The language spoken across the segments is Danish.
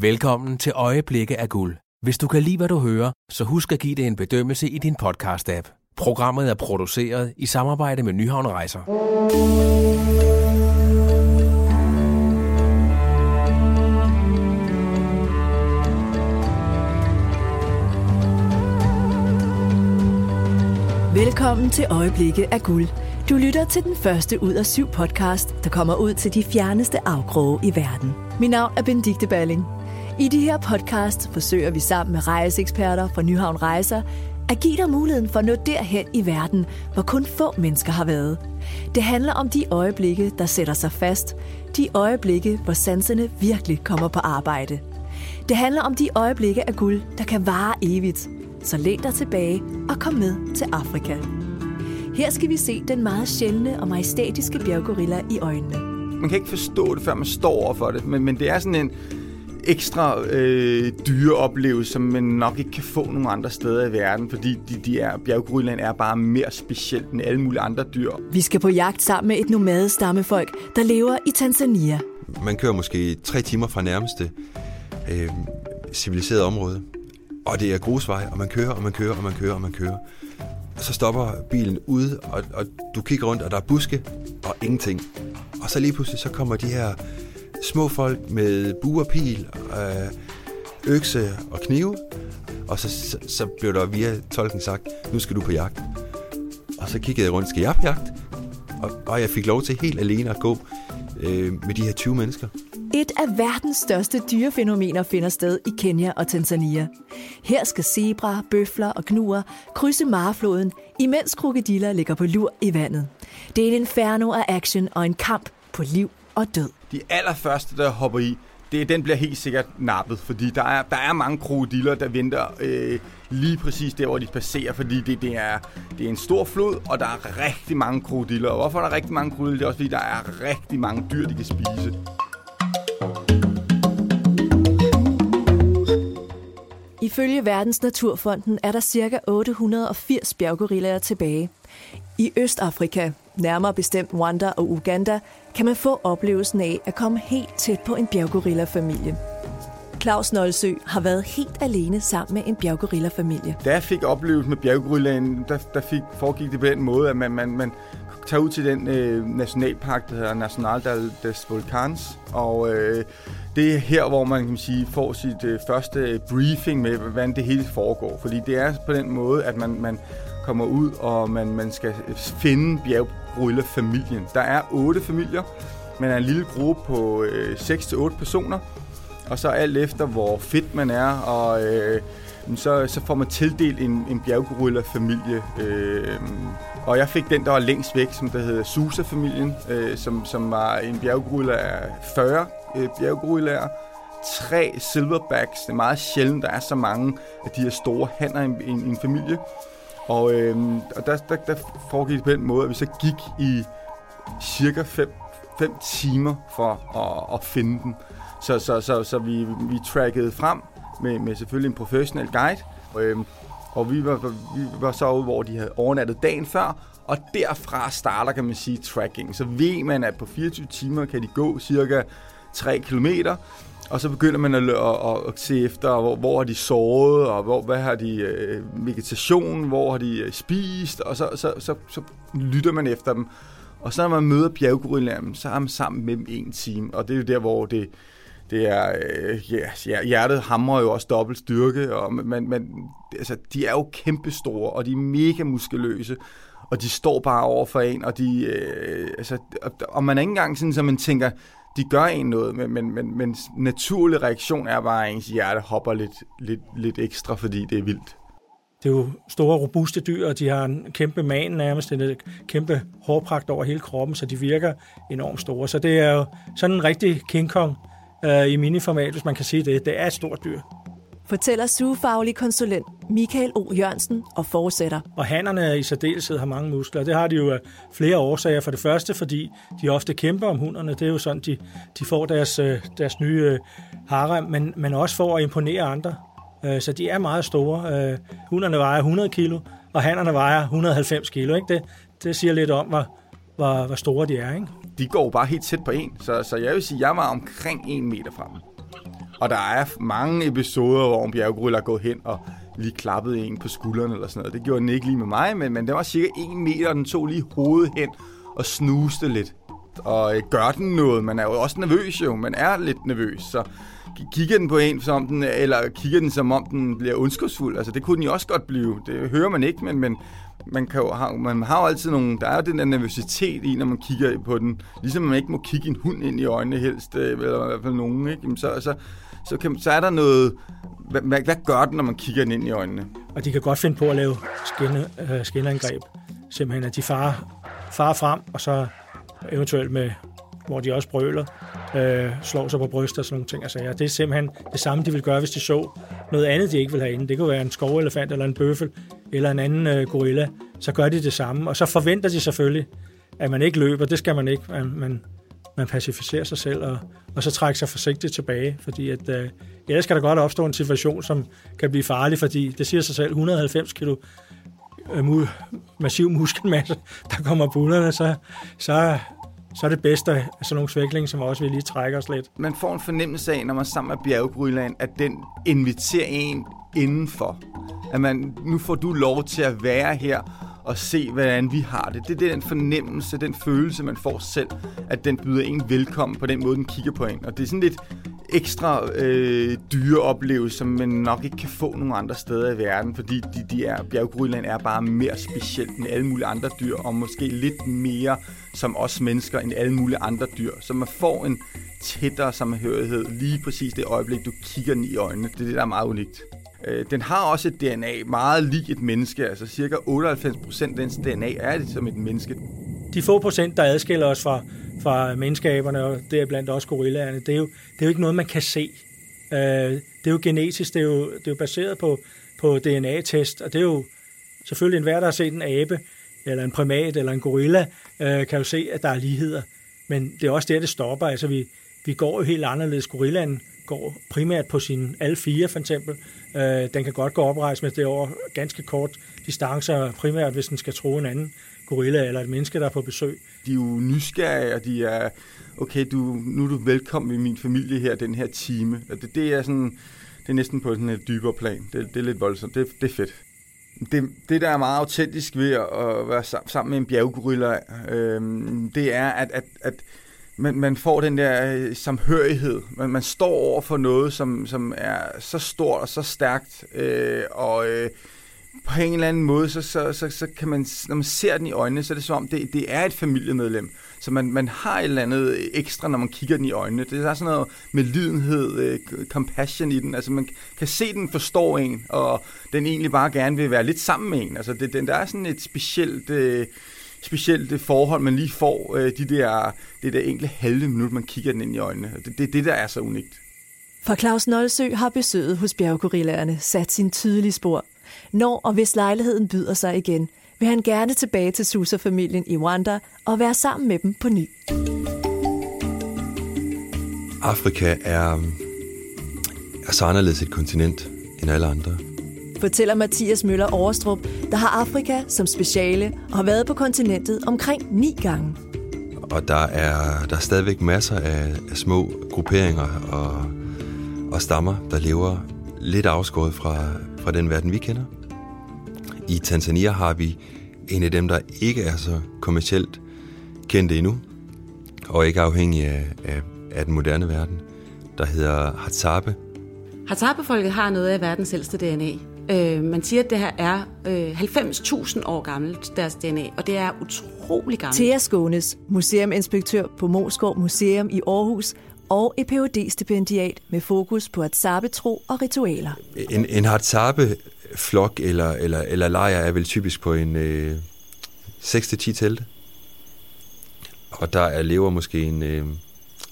Velkommen til Øjeblikke af Guld. Hvis du kan lide, hvad du hører, så husk at give det en bedømmelse i din podcast-app. Programmet er produceret i samarbejde med Nyhavn Rejser. Velkommen til Øjeblikke af Guld. Du lytter til den første ud af syv podcast, der kommer ud til de fjerneste afkroge i verden. Mit navn er Benedikte Balling. I de her podcast forsøger vi sammen med rejseeksperter fra Nyhavn Rejser at give dig muligheden for at nå derhen i verden, hvor kun få mennesker har været. Det handler om de øjeblikke, der sætter sig fast. De øjeblikke, hvor sanserne virkelig kommer på arbejde. Det handler om de øjeblikke af guld, der kan vare evigt. Så læn dig tilbage og kom med til Afrika. Her skal vi se den meget sjældne og majestætiske bjerggorilla i øjnene. Man kan ikke forstå det, før man står over for det, men, men det er sådan en ekstra øh, dyre oplevelse, som man nok ikke kan få nogen andre steder i verden, fordi de, de er, bjerggorillaen er bare mere specielt end alle mulige andre dyr. Vi skal på jagt sammen med et nomadestammefolk, der lever i Tanzania. Man kører måske tre timer fra nærmeste øh, civiliserede område, og det er grusvej, og man kører, og man kører, og man kører, og man kører. Så stopper bilen ude, og, og du kigger rundt, og der er buske og ingenting. Og så lige pludselig, så kommer de her små folk med buerpil, øh, økse og knive. Og så, så, så blev der via tolken sagt, nu skal du på jagt. Og så kiggede jeg rundt, skal jeg på jagt? Og, og jeg fik lov til helt alene at gå øh, med de her 20 mennesker. Et af verdens største dyrefænomener finder sted i Kenya og Tanzania. Her skal zebra, bøfler og knuer krydse Marefloden, imens krokodiller ligger på lur i vandet. Det er en inferno af action og en kamp på liv og død. De allerførste, der hopper i, det, den bliver helt sikkert nappet, fordi der er, der er mange krokodiller, der venter øh, lige præcis der, hvor de passerer, fordi det, det, er, det er en stor flod, og der er rigtig mange krokodiller. Og hvorfor er der rigtig mange krokodiller? Det er også, fordi der er rigtig mange dyr, de kan spise. Ifølge Verdens Naturfonden er der ca. 880 bjerggorillaer tilbage. I Østafrika, nærmere bestemt Rwanda og Uganda, kan man få oplevelsen af at komme helt tæt på en bjerggorilla-familie. Claus Nolsø har været helt alene sammen med en bjerggorilla-familie. Da jeg fik oplevelsen med bjerggorillaen, der, der fik, foregik det på den måde, at man, man, man tager ud til den øh, nationalpark, der hedder National des Volcans, og øh, det er her, hvor man kan sige, får sit øh, første øh, briefing med, hvordan det hele foregår. Fordi det er på den måde, at man, man kommer ud, og man, man skal finde bjergbrylle-familien. Der er otte familier, men er en lille gruppe på øh, 6-8 personer, og så alt efter, hvor fedt man er, og øh, så, så får man tildelt en, en bjerggorilla-familie. Øh, og jeg fik den, der var længst væk, som der hedder Susa-familien, øh, som, som var en bjerggorilla af 40 øh, bjerggorillaer. Tre silverbacks. Det er meget sjældent, der er så mange af de her store hanner i en, en, en familie. Og, øh, og der, der, der foregik det på den måde, at vi så gik i cirka 5 timer for at, at finde den. Så, så, så, så vi, vi trackede frem med, med selvfølgelig en professionel guide. Og, øh, og vi var, vi var så ude, hvor de havde overnattet dagen før, og derfra starter, kan man sige, tracking. Så ved man, at på 24 timer kan de gå cirka 3 kilometer, og så begynder man at, at, at se efter, hvor, hvor har de sovet, og hvor, hvad har de øh, vegetation, hvor har de øh, spist, og så, så, så, så lytter man efter dem. Og så når man møder bjerggorillaen, så er man sammen med dem en time, og det er jo der, hvor det, det er, øh, ja, hjertet hamrer jo også dobbelt styrke, og man, man, altså, de er jo kæmpestore, og de er mega muskuløse, og de står bare over for en, og de, øh, altså, og, og man er ikke engang sådan, så man tænker, de gør en noget, men, men, men, men naturlig reaktion er bare, at ens hjerte hopper lidt, lidt, lidt ekstra, fordi det er vildt. Det er jo store, robuste dyr, og de har en kæmpe man nærmest, en kæmpe hårpragt over hele kroppen, så de virker enormt store. Så det er jo sådan en rigtig King Kong øh, i miniformat, hvis man kan sige det. Det er et stort dyr. Fortæller sugefaglig konsulent Michael O. Jørgensen og fortsætter. Og hannerne i særdeleshed har mange muskler. Det har de jo af flere årsager. For det første, fordi de ofte kæmper om hunderne. Det er jo sådan, de, de får deres, øh, deres nye øh, harem, men, men også for at imponere andre. Øh, så de er meget store. Hunderne vejer 100 kilo, og hannerne vejer 190 kilo. Ikke? Det, det siger lidt om, hvor, hvor, hvor store de er. Ikke? De går bare helt tæt på en, så, så jeg vil sige, at jeg var omkring en meter fra dem. Og der er mange episoder, hvor en bjerggorilla er gået hen og lige klappet en på skulderen eller sådan noget. Det gjorde den ikke lige med mig, men, men den var cirka en meter, og den tog lige hovedet hen og snuste lidt. Og øh, gør den noget? Man er jo også nervøs jo, man er lidt nervøs, så kigger den på en som den, eller kigger den som om den bliver ondskabsfuld? Altså det kunne den jo også godt blive. Det hører man ikke, men, men man, kan jo, har, man har jo altid nogle, der er jo den der nervøsitet i, når man kigger på den. Ligesom man ikke må kigge en hund ind i øjnene helst, øh, eller i hvert fald nogen, ikke? så, så, så, kan, så er der noget, hvad, hvad, hvad gør den, når man kigger den ind i øjnene? Og de kan godt finde på at lave skinne, øh, skinneangreb. Simpelthen, at de farer, farer frem, og så eventuelt med, hvor de også brøler, øh, slår sig på bryster og sådan nogle ting. Altså, ja, det er simpelthen det samme, de vil gøre, hvis de så noget andet, de ikke vil have inde. Det kunne være en skovelefant eller en bøffel eller en anden øh, gorilla. Så gør de det samme, og så forventer de selvfølgelig, at man ikke løber. Det skal man ikke. Man, man, man pacificerer sig selv og, og så trækker sig forsigtigt tilbage, fordi at, øh, ellers kan der godt opstå en situation, som kan blive farlig, fordi det siger sig selv, 190 kilo øh, massiv muskelmasse, der kommer bullerne, så, så, så er det bedste af sådan nogle svækling, som også vil lige trække os lidt. Man får en fornemmelse af, når man er sammen med bjerggorillaen, at den inviterer en indenfor. At man, nu får du lov til at være her og se, hvordan vi har det. Det er den fornemmelse, den følelse, man får selv, at den byder en velkommen på den måde, den kigger på en. Og det er sådan lidt ekstra øh, dyre oplevelse, som man nok ikke kan få nogen andre steder i verden, fordi de, de er, bjerggorillaen er bare mere specielt end alle mulige andre dyr, og måske lidt mere som os mennesker end alle mulige andre dyr. Så man får en tættere samhørighed lige præcis det øjeblik, du kigger den i øjnene. Det er det, der er meget unikt. Øh, den har også et DNA meget lig et menneske, altså cirka 98% af dens DNA er det som et menneske. De få procent, der adskiller os fra, fra menneskaberne, og det er blandt også gorillaerne, det er, jo, det er jo ikke noget, man kan se. Øh, det er jo genetisk, det er jo, det er jo baseret på, på DNA-test, og det er jo selvfølgelig enhver, der har set en abe, eller en primat, eller en gorilla, øh, kan jo se, at der er ligheder. Men det er også der, det stopper. Altså, vi, vi går jo helt anderledes. Gorillaen går primært på sin alle fire, for eksempel. Øh, den kan godt gå oprejst med det over ganske kort distancer, primært hvis den skal tro en anden gorilla eller et menneske, der er på besøg. De er jo nysgerrige, og de er, okay, du, nu er du velkommen i min familie her den her time. Og det, det er sådan, det er næsten på sådan et dybere plan. Det, det er lidt voldsomt. Det, det er fedt. Det, det, der er meget autentisk ved at være sammen med en bjerggorilla, øh, det er, at, at, at man, man får den der øh, samhørighed. Man, man står over for noget, som, som er så stort og så stærkt, øh, og øh, på en eller anden måde, så, så, så, så kan man, når man ser den i øjnene, så er det som om, det, det er et familiemedlem. Så man, man har et eller andet ekstra, når man kigger den i øjnene. Det er sådan noget med lidenhed, øh, compassion i den. Altså man kan se, den forstår en, og den egentlig bare gerne vil være lidt sammen med en. Altså det, den, der er sådan et specielt... Øh, specielt det forhold, man lige får øh, de der, det der enkle halve minut, man kigger den ind i øjnene. Det er det, der er så unikt. For Claus Nolsø har besøget hos bjerggorillerne sat sin tydelige spor. Når og hvis lejligheden byder sig igen, vil han gerne tilbage til Susa-familien i Rwanda og være sammen med dem på ny. Afrika er, er så anderledes et kontinent end alle andre fortæller Mathias Møller Overstrup, der har Afrika som speciale og har været på kontinentet omkring ni gange. Og der er, der er stadigvæk masser af, af små grupperinger og, og stammer, der lever lidt afskåret fra, fra den verden, vi kender. I Tanzania har vi en af dem, der ikke er så kommercielt kendte endnu, og ikke afhængig af, af, af den moderne verden, der hedder Hadzabe. Hadzabe-folket har noget af verdens ældste DNA. Øh, man siger, at det her er øh, 90.000 år gammelt, deres DNA, og det er utrolig gammelt. Thea Skånes, museuminspektør på Moskov Museum i Aarhus, og et phd stipendiat med fokus på Hadzabe-tro og ritualer. En, en Hadzabe-flok eller, eller, eller lejr er vel typisk på en øh, 6-10 telte. Og der er lever måske en, øh,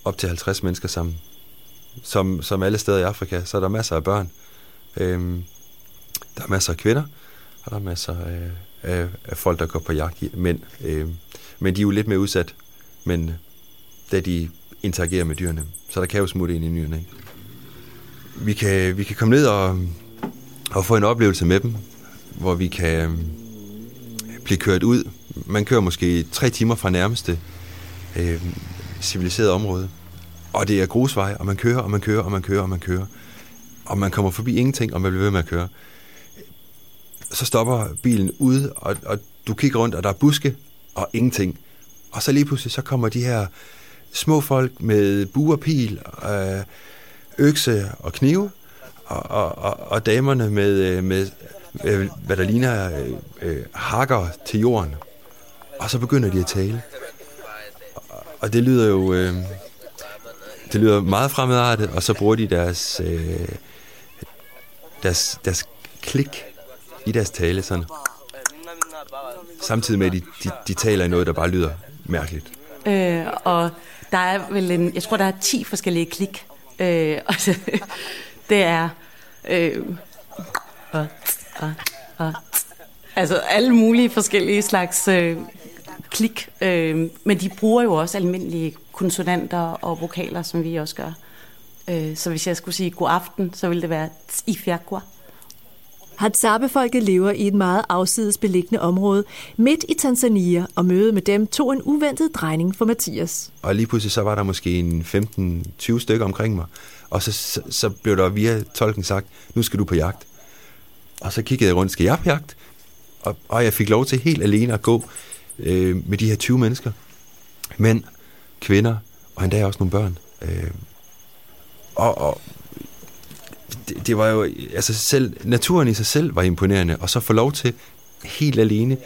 op til 50 mennesker sammen. Som, som alle steder i Afrika, så er der masser af børn. Øh, der er masser af kvinder, og der er masser af, af, af folk, der går på jagt, mænd. Øh, men de er jo lidt mere udsat, men øh, da de interagerer med dyrene, så der kan jo smutte ind i nyrene. Vi kan, vi kan komme ned og, og få en oplevelse med dem, hvor vi kan øh, blive kørt ud. Man kører måske tre timer fra nærmeste øh, civiliserede område, Og det er grusvej, og man kører, og man kører, og man kører, og man kører. Og man kommer forbi ingenting, og man bliver ved med at køre. Så stopper bilen ude, og, og du kigger rundt, og der er buske, og ingenting. Og så lige pludselig, så kommer de her små folk med buerpil, og pil, øh, økse og knive, og, og, og, og damerne med, øh, med øh, hvad der ligner øh, øh, hakker til jorden. Og så begynder de at tale. Og, og det lyder jo... Øh, det lyder meget fremmedartet, og så bruger de deres, øh, deres, deres klik i deres tale sådan. Samtidig med, at de, de, de taler i noget, der bare lyder mærkeligt. Øh, og der er vel en, jeg tror, der er 10 forskellige klik. Øh, og det er... Øh, og, og, og, altså alle mulige forskellige slags øh, klik. Øh, men de bruger jo også almindelige konsonanter og vokaler, som vi også gør. Øh, så hvis jeg skulle sige god aften, så ville det være i fjernqua. Hadzabe-folket lever i et meget afsides beliggende område midt i Tanzania, og mødet med dem tog en uventet drejning for Mathias. Og lige pludselig så var der måske en 15-20 stykker omkring mig, og så, så, så blev der via tolken sagt, nu skal du på jagt. Og så kiggede jeg rundt, skal jeg på jagt? Og, og jeg fik lov til helt alene at gå øh, med de her 20 mennesker. Mænd, kvinder, og endda også nogle børn. Øh, og, og det, det var jo, altså selv, naturen i sig selv var imponerende, og så få lov til helt alene,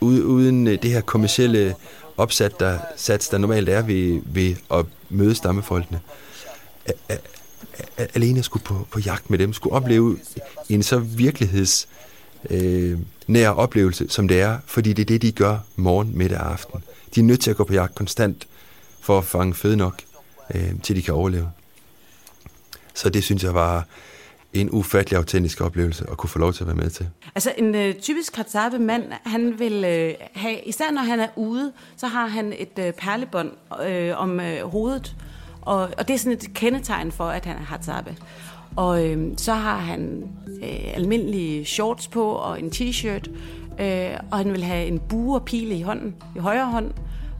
uden øh, det her kommercielle opsat, der, sats, der normalt er ved, ved at møde stammefolkene. Alene skulle på, på jagt med dem, skulle opleve en så virkeligheds øh, nær oplevelse, som det er, fordi det er det, de gør morgen, middag og aften. De er nødt til at gå på jagt konstant for at fange føde nok, øh, til de kan overleve. Så det synes jeg var en ufattelig autentisk oplevelse at kunne få lov til at være med til. Altså en øh, typisk Katsabe mand, han vil øh, have, især når han er ude, så har han et øh, perlebånd øh, om øh, hovedet, og, og det er sådan et kendetegn for, at han er Katsabe. Og øh, så har han øh, almindelige shorts på og en t-shirt, øh, og han vil have en bue og pile i hånden, i højre hånd,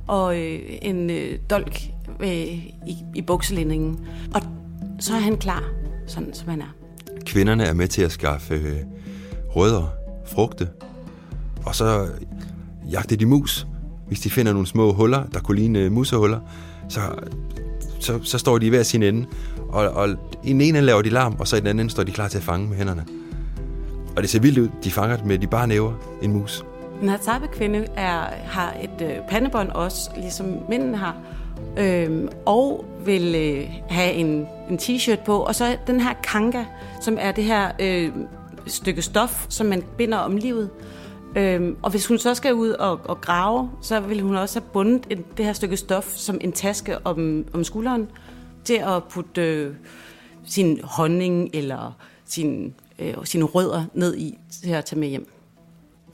og øh, en øh, dolk øh, i, i bukselindingen. Og så er han klar, sådan som han er. Kvinderne er med til at skaffe øh, rødder, frugte, og så jagter de mus. Hvis de finder nogle små huller, der kunne ligne øh, musehuller, så, så, så står de i hver sin ende. Og, og i den ene laver de larm, og så i den anden står de klar til at fange med hænderne. Og det ser vildt ud. De fanger med de bare næver en mus. Den her kvinde er, har et øh, pandebånd også, ligesom mændene har, øh, og vil øh, have en, en t-shirt på, og så den her kanga, som er det her øh, stykke stof, som man binder om livet. Øhm, og hvis hun så skal ud og, og grave, så vil hun også have bundet en, det her stykke stof som en taske om, om skulderen, til at putte øh, sin honning eller sin, øh, sine rødder ned i til at tage med hjem.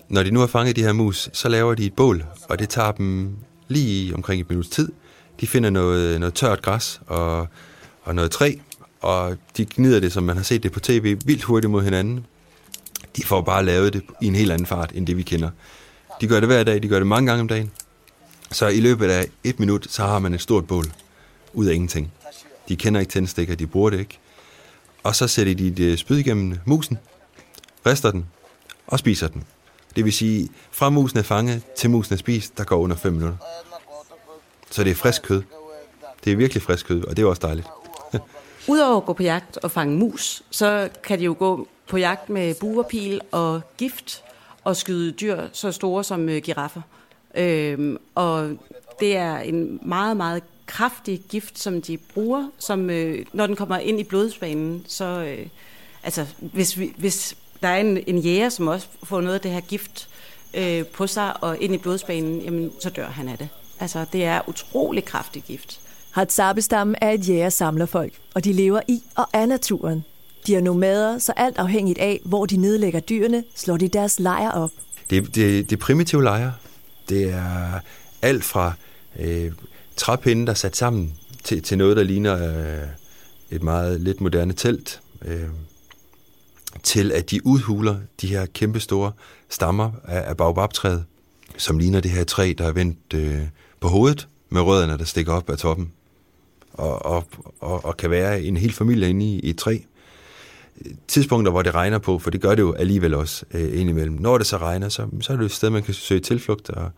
Når de nu har fanget de her mus, så laver de et bål, og det tager dem lige omkring et minuts tid. De finder noget, noget tørt græs og, og noget træ, og de gnider det, som man har set det på tv, vildt hurtigt mod hinanden. De får bare lavet det i en helt anden fart, end det vi kender. De gør det hver dag, de gør det mange gange om dagen. Så i løbet af et minut, så har man et stort bål ud af ingenting. De kender ikke tændstikker, de bruger det ikke. Og så sætter de det spyd igennem musen, rister den og spiser den. Det vil sige, fra musen er fanget til musen er spist, der går under 5 minutter. Så det er frisk kød. Det er virkelig frisk kød, og det er også dejligt. Udover at gå på jagt og fange mus, så kan de jo gå på jagt med buerpil og gift og skyde dyr så store som øh, giraffer. Øhm, og det er en meget, meget kraftig gift, som de bruger, som øh, når den kommer ind i blodsbanen, så øh, altså hvis, vi, hvis der er en, en jæger, som også får noget af det her gift øh, på sig og ind i blodsbanen, jamen så dør han af det. Altså det er utrolig kraftig gift. Hadzabe-stammen er et jægersamlerfolk, og de lever i og af naturen. De er nomader, så alt afhængigt af, hvor de nedlægger dyrene, slår de deres lejr op. Det, det, det primitive lejre. Det er alt fra øh, træpinde, der er sat sammen, til, til noget, der ligner øh, et meget lidt moderne telt, øh, til at de udhuler de her kæmpe store stammer af, af baobabtræet, som ligner det her træ, der er vendt øh, på hovedet, med rødderne, der stikker op af toppen. og, og, og, og kan være en hel familie inde i, i et træ. Tidspunkter, hvor det regner på, for det gør det jo alligevel også øh, indimellem. Når det så regner, så, så er det et sted, man kan søge tilflugt og,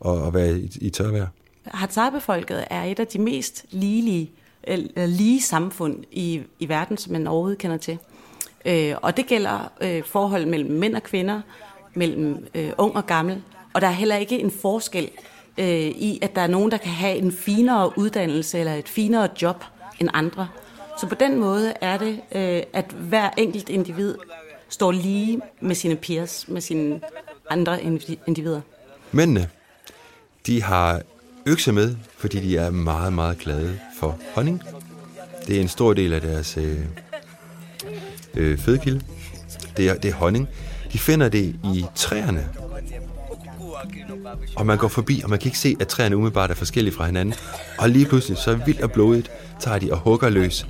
og, og være i, i tørvejr. Hazara-befolket er et af de mest ligelige, eller lige samfund i, i verden, som man overhovedet kender til. Øh, og det gælder øh, forhold mellem mænd og kvinder, mellem øh, ung og gammel. Og der er heller ikke en forskel øh, i, at der er nogen, der kan have en finere uddannelse eller et finere job end andre. Så på den måde er det, øh, at hver enkelt individ står lige med sine peers, med sine andre individer. Mændene, de har økse med, fordi de er meget, meget glade for honning. Det er en stor del af deres øh, øh, fødekilde. Det er, det er honning. De finder det i træerne. Og man går forbi, og man kan ikke se, at træerne umiddelbart er forskellige fra hinanden. Og lige pludselig, så vildt og blodigt, tager de og hugger løs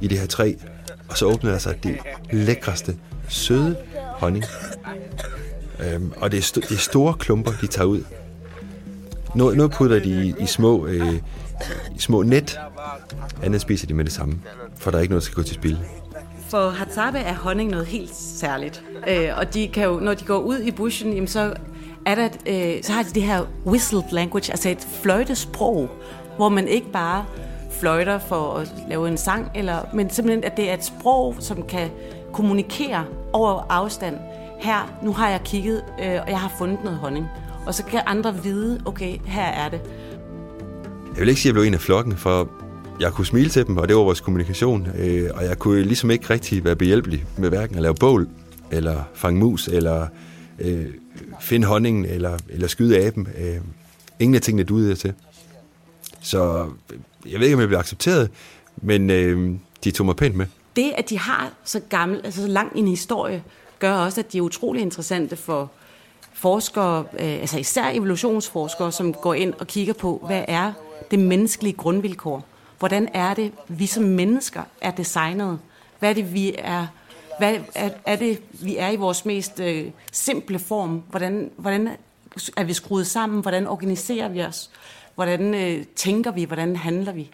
i det her træ. Og så åbner der sig det lækreste, søde honning. Øhm, og det er, st- det er store klumper, de tager ud. Noget, noget putter de i, i små, øh, i små net. Andet spiser de med det samme, for der er ikke noget, der skal gå til spil. For Hatsabe er honning noget helt særligt. Øh, og de kan jo, når de går ud i bushen, jamen så, er der, øh, så har de det her whistled language, altså et fløjtesprog, hvor man ikke bare fløjter for at lave en sang, eller, men simpelthen, at det er et sprog, som kan kommunikere over afstand. Her, nu har jeg kigget, øh, og jeg har fundet noget honning. Og så kan andre vide, okay, her er det. Jeg vil ikke sige, at jeg blev en af flokken, for jeg kunne smile til dem, og det var vores kommunikation. Øh, og jeg kunne ligesom ikke rigtig være behjælpelig med hverken at lave bål, eller fange mus, eller øh, finde honningen, eller, eller skyde aben. Øh, ingen af tingene duede jeg til. Så øh, jeg ved ikke, om jeg blev accepteret, men øh, de tog mig pænt med. Det, at de har så gammel, altså så lang en historie, gør også, at de er utrolig interessante for forskere, øh, altså især evolutionsforskere, som går ind og kigger på, hvad er det menneskelige grundvilkår? Hvordan er det, vi som mennesker er designet? Hvad er det, vi er, hvad er, er det, vi er i vores mest øh, simple form? Hvordan, hvordan er vi skruet sammen? Hvordan organiserer vi os? Hvordan øh, tænker vi? Hvordan handler vi?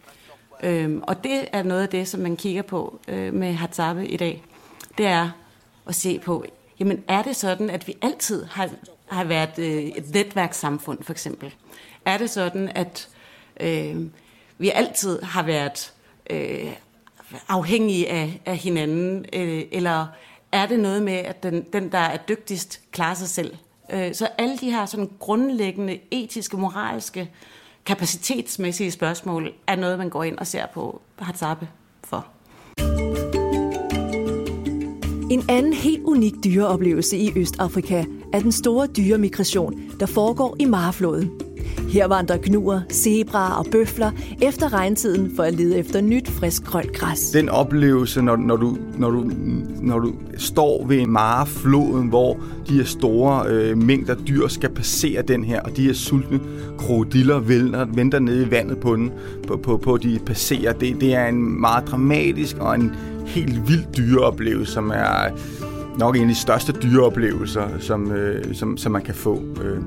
Øhm, og det er noget af det, som man kigger på øh, med Hatsabe i dag. Det er at se på, jamen er det sådan, at vi altid har har været øh, et netværkssamfund, for eksempel? Er det sådan, at øh, vi altid har været øh, afhængige af, af hinanden, øh, eller er det noget med, at den, den, der er dygtigst, klarer sig selv? Øh, så alle de her sådan grundlæggende etiske, moralske, kapacitetsmæssige spørgsmål, er noget, man går ind og ser på Hatsabe for. En anden helt unik dyreoplevelse i Østafrika er den store dyremigration, der foregår i Marfloden. Her vandrer gnuer, zebraer og bøfler efter regntiden for at lede efter nyt, frisk grønt græs. Den oplevelse, når, når, du, når, du, når du står ved Marfloden, hvor de her store øh, mængder dyr skal passere den her, og de her sultne krokodiller venter, venter nede i vandet på den, på, på, på de passerer, det, det er en meget dramatisk og en helt vild dyreoplevelse, som er nok en af de største dyreoplevelser, som, øh, som, som man kan få. Øh.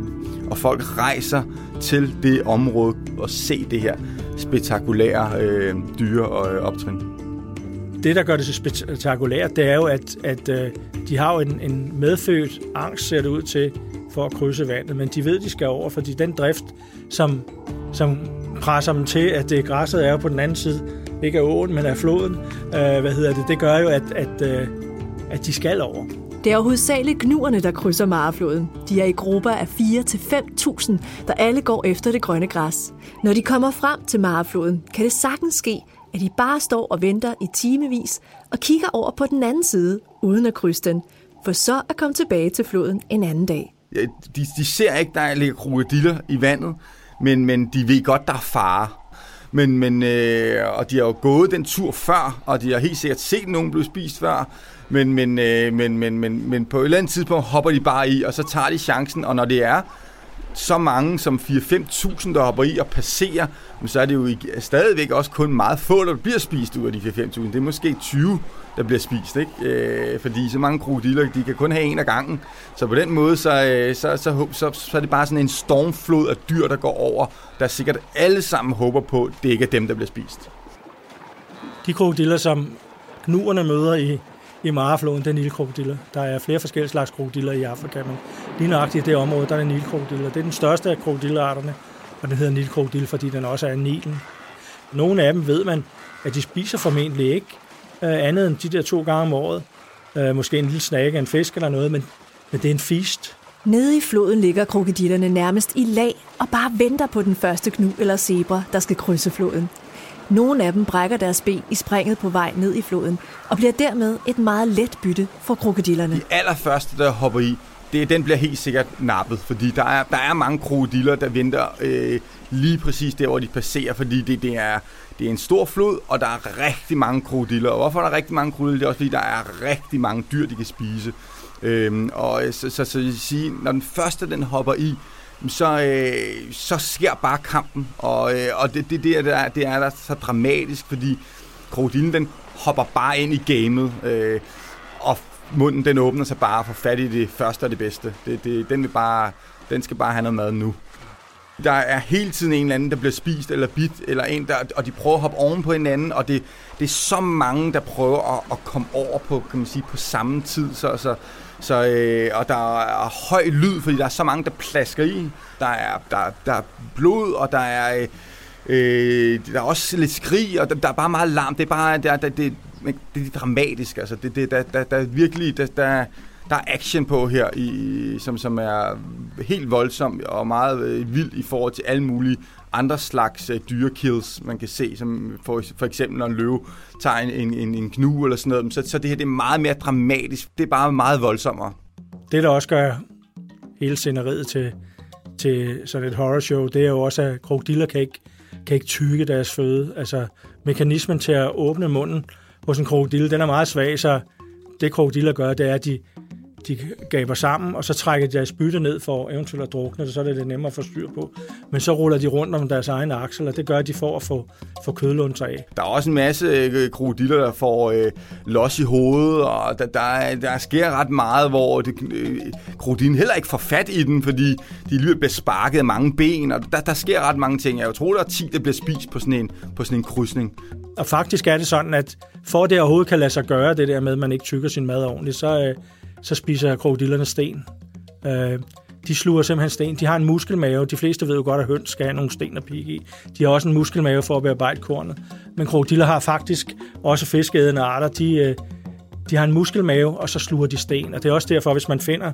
Og folk rejser til det område og se det her spektakulære øh, dyre og øh, optrin. Det, der gør det så spektakulært, det er jo, at, at øh, de har jo en, en medfødt angst, ser det ud til, for at krydse vandet, men de ved, de skal over, fordi den drift, som, som presser dem til, at det græsset er på den anden side, ikke af åen, men af floden, øh, hvad hedder det, det gør jo, at, at, øh, at de skal over. Det er hovedsageligt gnuerne, der krydser Marefloden. De er i grupper af 4-5.000, der alle går efter det grønne græs. Når de kommer frem til Marefloden, kan det sagtens ske, at de bare står og venter i timevis og kigger over på den anden side, uden at krydse den, for så at komme tilbage til floden en anden dag. Ja, de, de ser ikke, der ligger krokodiller i vandet, men, men de ved godt, der er fare. Men, men, øh, og de har jo gået den tur før, og de har helt sikkert set nogen blive spist før. Men, men, øh, men, men, men, men på et eller andet tidspunkt hopper de bare i, og så tager de chancen. Og når det er så mange som 4-5.000, der hopper i og passerer, så er det jo stadigvæk også kun meget få, der bliver spist ud af de 4-5.000. Det er måske 20, der bliver spist, ikke? Øh, fordi så mange krokodiller, de kan kun have en af gangen. Så på den måde, så, øh, så, så, så, så er det bare sådan en stormflod af dyr, der går over, der sikkert alle sammen håber på, det ikke er dem, der bliver spist. De krokodiller, som knuerne møder i, i Marafloden, det er nilkrokodiller. Der er flere forskellige slags krokodiller i Afrika, men lige nøjagtigt i det område, der er nilkrokodiller. Det er den største af krokodillerarterne, og den hedder nilkrokodil, fordi den også er Nilen. Nogle af dem ved man, at de spiser formentlig ikke øh, andet end de der to gange om året. Øh, måske en lille snakke, en fisk eller noget, men, men det er en feast. Nede i floden ligger krokodillerne nærmest i lag og bare venter på den første knu eller zebra, der skal krydse floden. Nogle af dem brækker deres ben i springet på vej ned i floden, og bliver dermed et meget let bytte for krokodillerne. De allerførste, der hopper i, det, den bliver helt sikkert nappet, fordi der er, der er mange krokodiller, der venter øh, lige præcis der, hvor de passerer, fordi det, det, er, det er en stor flod, og der er rigtig mange krokodiller. Og hvorfor er der rigtig mange krokodiller? Det er også fordi, der er rigtig mange dyr, de kan spise. Øhm, og øh, så, så, så, så sige, når den første den hopper i, så, øh, så sker bare kampen. Og, øh, og det, det, det, er, det er der så dramatisk, fordi krokodilen den hopper bare ind i gamet. Øh, og munden den åbner sig bare for fat i det første og det bedste. Det, det, den, vil bare, den skal bare have noget mad nu. Der er hele tiden en eller anden, der bliver spist eller bit, eller en, der, og de prøver at hoppe oven på hinanden, og det, det er så mange, der prøver at, at komme over på, kan man sige, på samme tid. Så, så, så, øh, og der er høj lyd, fordi der er så mange, der plasker i. Der er, der, der er blod, og der er, øh, øh der er også lidt skrig, og der, der er bare meget larm. Det er bare der, der, det, det er dramatisk. Altså, det, det, der, der, der er virkelig... Der, der, der er action på her, i, som, som er helt voldsom og meget øh, vild i forhold til alle mulige andre slags øh, dyrekills, man kan se, som for, for eksempel når en løve tager en, en, en knu eller sådan noget. Så, så det her det er meget mere dramatisk. Det er bare meget voldsommere. Det, der også gør hele sceneriet til, til sådan et horror show, det er jo også, at krokodiller kan ikke, kan ikke tykke deres føde. Altså, mekanismen til at åbne munden hos en krokodille, den er meget svag, så det krokodiller gør, det er, at de de gaber sammen, og så trækker de deres bytte ned for eventuelt at drukne det, så er det lidt nemmere at få styr på. Men så ruller de rundt om deres egen aksel, og det gør de for at få, få kødlunter af. Der er også en masse øh, krokodiller, der får øh, los i hovedet, og der, der, der sker ret meget, hvor det, øh, krokodillen heller ikke får fat i den, fordi de lige bliver sparket af mange ben, og der, der sker ret mange ting. Jeg tror, der er 10, der bliver spist på sådan en, på sådan en krydsning. Og faktisk er det sådan, at for det overhovedet kan lade sig gøre, det der med, at man ikke tykker sin mad ordentligt, så, øh, så spiser krokodillerne sten. Øh, de sluger simpelthen sten. De har en muskelmave. De fleste ved jo godt, at høns skal have nogle sten at pikke i. De har også en muskelmave for at bearbejde kornet. Men krokodiller har faktisk også fiskeædende arter. De, øh, de har en muskelmave, og så sluger de sten. Og det er også derfor, hvis man finder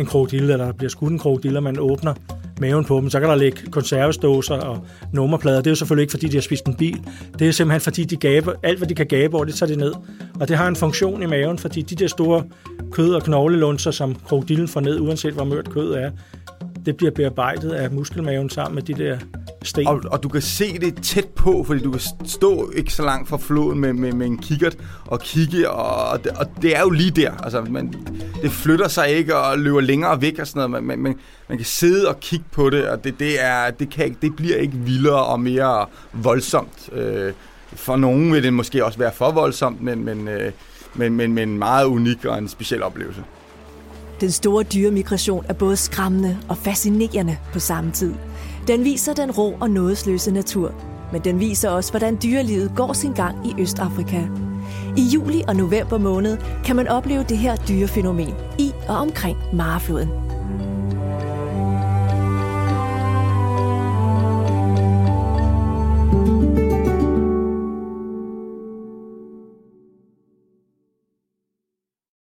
en krokodille, eller der bliver skudt en krokodille, og man åbner maven på dem, så kan der ligge konservesdåser og nummerplader. Det er jo selvfølgelig ikke, fordi de har spist en bil. Det er simpelthen, fordi de gaber, alt, hvad de kan gabe over, det tager de ned. Og det har en funktion i maven, fordi de der store kød- og knoglelunser, som krokodillen får ned, uanset hvor mørt kød er, det bliver bearbejdet af muskelmaven sammen med de der sten. Og, og du kan se det tæt på, fordi du kan stå ikke så langt fra floden med, med, med en kikkert og kigge, og, og, det, og det er jo lige der. Altså, man, det flytter sig ikke og løber længere væk og sådan noget. Man, man, man kan sidde og kigge på det, og det, det, er, det, kan, det bliver ikke vildere og mere voldsomt. Øh, for nogen vil det måske også være for voldsomt, men, men, øh, men, men, men meget unik og en speciel oplevelse. Den store dyremigration er både skræmmende og fascinerende på samme tid. Den viser den rå og nådesløse natur, men den viser også, hvordan dyrelivet går sin gang i Østafrika. I juli og november måned kan man opleve det her dyrefænomen i og omkring Marefloden.